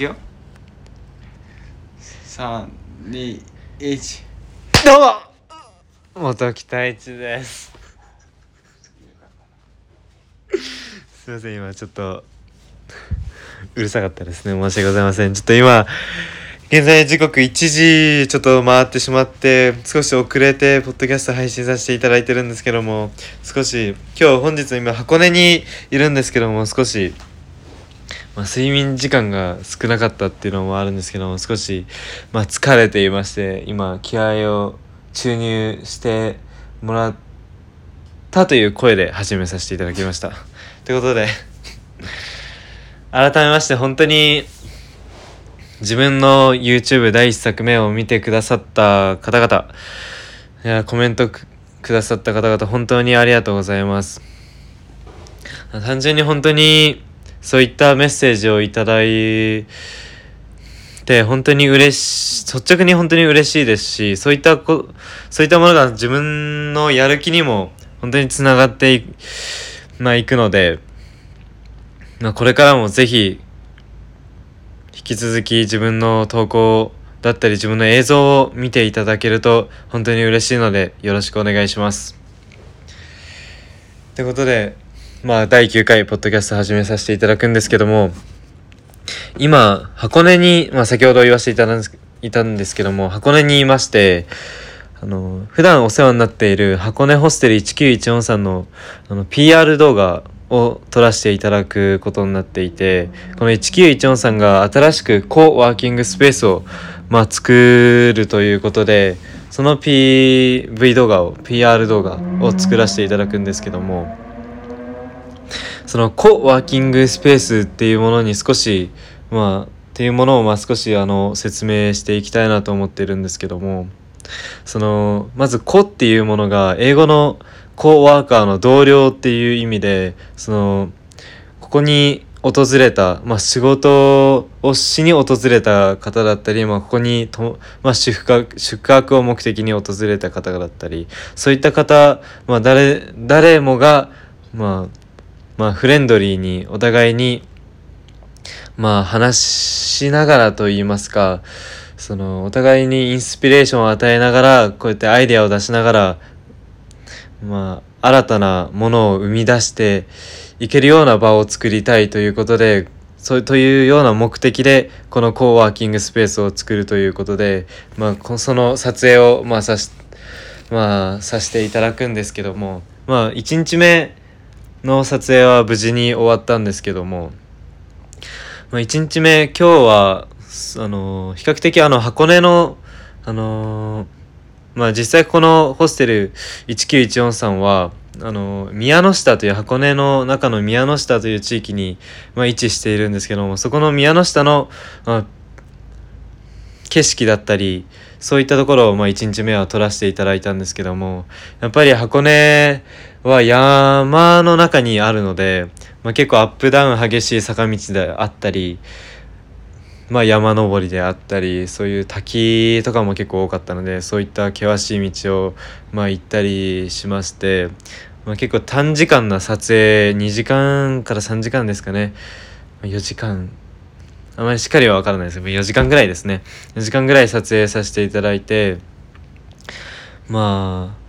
いよ。321どうも。元木太一です。すいません今ちょっとうるさかったですね。申し訳ございません。ちょっと今現在時刻1時ちょっと回ってしまって少し遅れてポッドキャスト配信させていただいてるんですけども少し今日本日今箱根にいるんですけども少しまあ、睡眠時間が少なかったっていうのもあるんですけども少し、まあ、疲れていまして今気合を注入してもらったという声で始めさせていただきました。ということで改めまして本当に自分の YouTube 第1作目を見てくださった方々いやコメントくださった方々本当にありがとうございます。単純に本当にそういったメッセージをいただいて、本当に嬉し、率直に本当に嬉しいですし、そういったこ、そういったものが自分のやる気にも本当につながってい,、まあ、いくので、まあ、これからもぜひ、引き続き自分の投稿だったり自分の映像を見ていただけると本当に嬉しいのでよろしくお願いします。ということで、まあ、第9回、ポッドキャスト始めさせていただくんですけども、今、箱根に、まあ、先ほど言わせていただいたんですけども、箱根にいまして、あの、普段お世話になっている箱根ホステル1914さんの、あの、PR 動画を撮らせていただくことになっていて、この1914さんが新しくコワーキングスペースを、まあ、作るということで、その PV 動画を、PR 動画を作らせていただくんですけども、そのコワーキングスペースっていうものに少しまあっていうものをまあ少しあの説明していきたいなと思ってるんですけどもそのまず「コ」っていうものが英語のコワーカーの同僚っていう意味でそのここに訪れた、まあ、仕事をしに訪れた方だったり、まあ、ここにと、まあ、宿泊宿泊を目的に訪れた方だったりそういった方、まあ誰、誰もが、まあ、まあ、フレンドリーにお互いに、まあ、話しながらと言いますか、その、お互いにインスピレーションを与えながら、こうやってアイデアを出しながら、まあ、新たなものを生み出していけるような場を作りたいということで、そうというような目的でこのコーワーキングスペースを作るということで、まあ、その撮影を、まあ、さし、まあ、させていただくんですけども、まあ、1日目の撮影は無事に終わったんですけども、まあ、1日目今日はあの比較的あの箱根のあのまあ実際このホステル1914さんはあの宮ノ下という箱根の中の宮ノ下という地域に、まあ、位置しているんですけどもそこの宮ノ下の、まあ、景色だったりそういったところをまあ1日目は撮らせていただいたんですけどもやっぱり箱根は山の中にあるので、まあ、結構アップダウン激しい坂道であったり、まあ、山登りであったりそういう滝とかも結構多かったのでそういった険しい道を、まあ、行ったりしまして、まあ、結構短時間な撮影2時間から3時間ですかね。4時間。あまりしっかりは分からないです。けど4時間ぐらいですね。4時間ぐらい撮影させていただいてまあ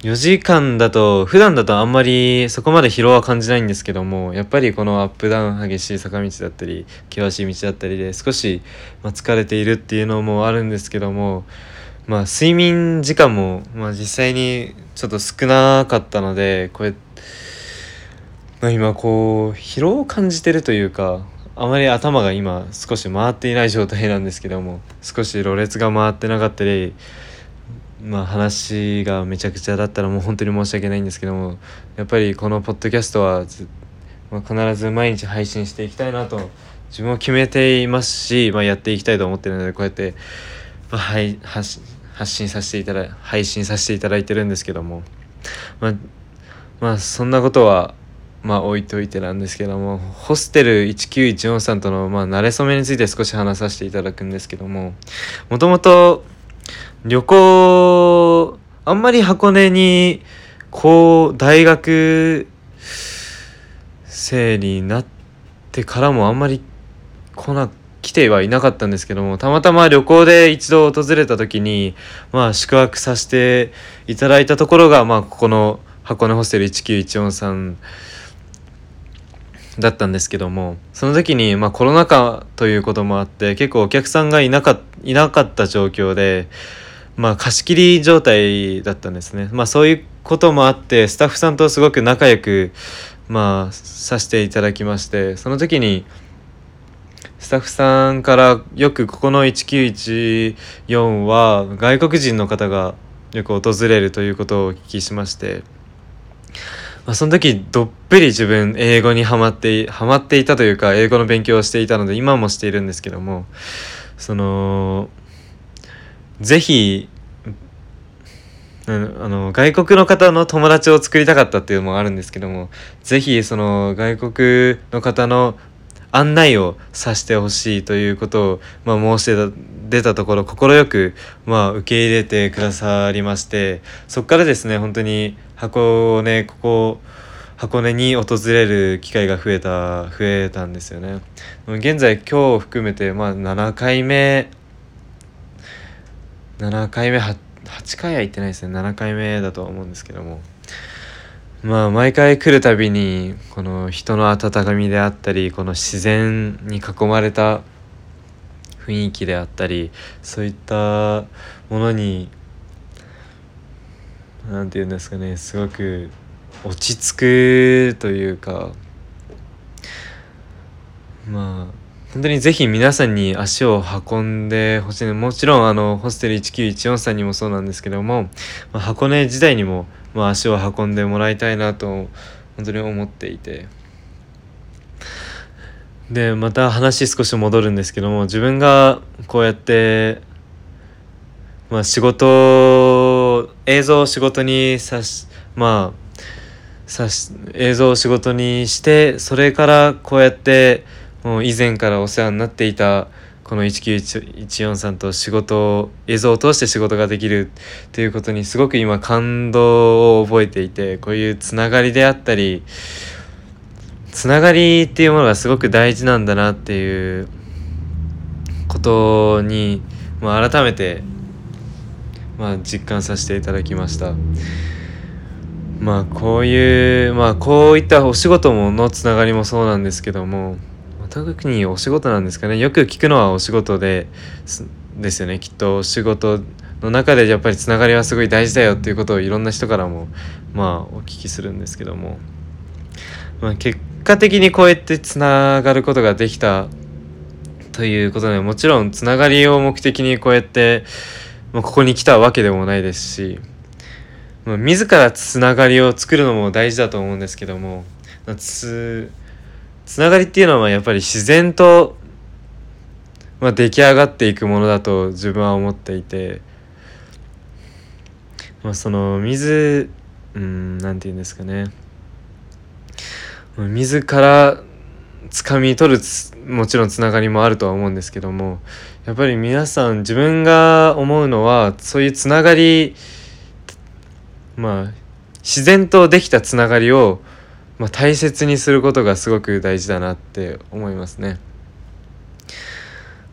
4時間だと普段だとあんまりそこまで疲労は感じないんですけどもやっぱりこのアップダウン激しい坂道だったり険しい道だったりで少し、疲れているっていうのもあるんですけどもまあ睡眠時間も、まあ、実際にちょっと少なかったのでこれ、まあ、今こう疲労を感じてるというかあまり頭が今少し回っていない状態なんですけども少しろれつが回ってなかったりまあ話がめちゃくちゃだったらもう本当に申し訳ないんですけどもやっぱりこのポッドキャストはまあ、必ず毎日配信していきたいなと自分を決めていますし、まあ、やっていきたいと思ってるのでこうやって、まあ、はい発信させていただ配信させていただいてるんですけども。まあ、まあ、そんなことはまあ置いといてなんですけどもホステル1914さんとのまあ慣れ初めについて少し話させていただくんですけどももともと旅行、あんまり箱根に、こう、大学生になってからもあんまり来な来てはいなかったんですけどもたまたま旅行で一度訪れた時にまあ宿泊させていただいたところがまあここの箱根ホステル1914さんだったんですけどもその時にまあコロナ禍ということもあって結構お客さんがいなかいなかった状況でまあ貸し切り状態だったんですね。まあそういうこともあってスタッフさんとすごく仲良くまあさせていただきましてその時にスタッフさんからよくここの1914は外国人の方がよく訪れるということをお聞きしまして、まあ、その時どっぷり自分英語にはまってはまっていたというか英語の勉強をしていたので今もしているんですけどもそのぜひあの外国の方の友達を作りたかったっていうのもあるんですけどもぜひその外国の方の案内をさせてほしいということを、まあ、申して出たところ快く、まあ、受け入れてくださりましてそこからですね本当に箱根ここ箱根に訪れる機会が増えた増えたんですよね。現在今日含めて、まあ、7回目7回目 8, 回は行ってないですね。7回目だとは思うんですけども。まあ毎回来るたびにこの人の温かみであったりこの自然に囲まれた雰囲気であったりそういったものに何て言うんですかねすごく落ち着くというかまあ本当にぜひ皆さんに足を運んでほしい。もちろんあのホステル1914さんにもそうなんですけども、まあ、箱根時代にも、まあ、足を運んでもらいたいなと本当に思っていて。でまた話少し戻るんですけども自分がこうやって、まあ、仕事映像を仕事にさしまあさし映像を仕事にしてそれからこうやってもう以前からお世話になっていたこの1914さんと仕事を映像を通して仕事ができるっていうことにすごく今感動を覚えていてこういうつながりであったりつながりっていうものがすごく大事なんだなっていうことに、まあ、改めて、まあ、実感させていただきました。まあこういうまあこういったお仕事ものつながりもそうなんですけども特にお仕事なんですかね。よく聞くのはお仕事でですよね。きっとお仕事の中でやっぱりつながりはすごい大事だよっていうことをいろんな人からもまあお聞きするんですけども、まあ、結果的にこうやってつながることができたということでもちろんつながりを目的にこうやって、まあ、ここに来たわけでもないですし、まあ、自らつながりを作るのも大事だと思うんですけどもつつながりっていうのはやっぱり自然と、まあ、出来上がっていくものだと自分は思っていて、まあ、その水うんなんて言うんですかね。自ら掴み取るもちろんつながりもあるとは思うんですけどもやっぱり皆さん自分が思うのはそういうつながりまあ自然とできたつながりをまあ、大切にすることがすごく大事だなって思いますね。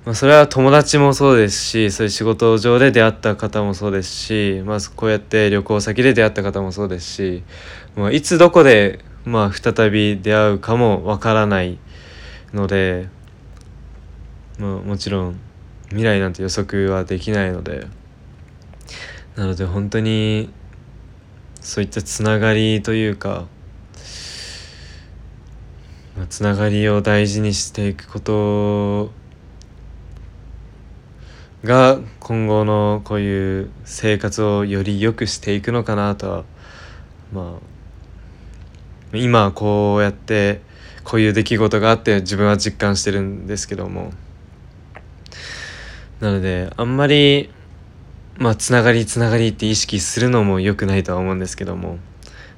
まあ、それは友達もそうですしそういう仕事上で出会った方もそうですし、まあ、こうやって旅行先で出会った方もそうですし、まあ、いつどこで、まあ、再び出会うかもわからないので、まあ、もちろん未来なんて予測はできないのでなので本当にそういったつながりというかまあ、つながりを大事にしていくことが今後のこういう生活をより良くしていくのかなと。はまあ今こうやってこういう出来事があって自分は実感してるんですけども。なのであんまりまあつながりつながりって意識するのも良くないとは思うんですけども。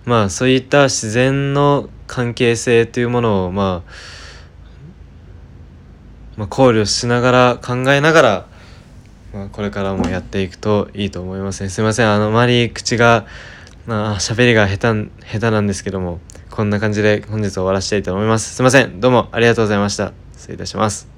まあそういった自然の関係性というものを、まあ、まあ考慮しながら考えながら、まあ、これからもやっていくといいと思いますね。すいません。あのあまり口がまあ喋りが下手下手なんですけどもこんな感じで本日終わらせたいと思います。すいません。どうもありがとうございました。失礼いたします。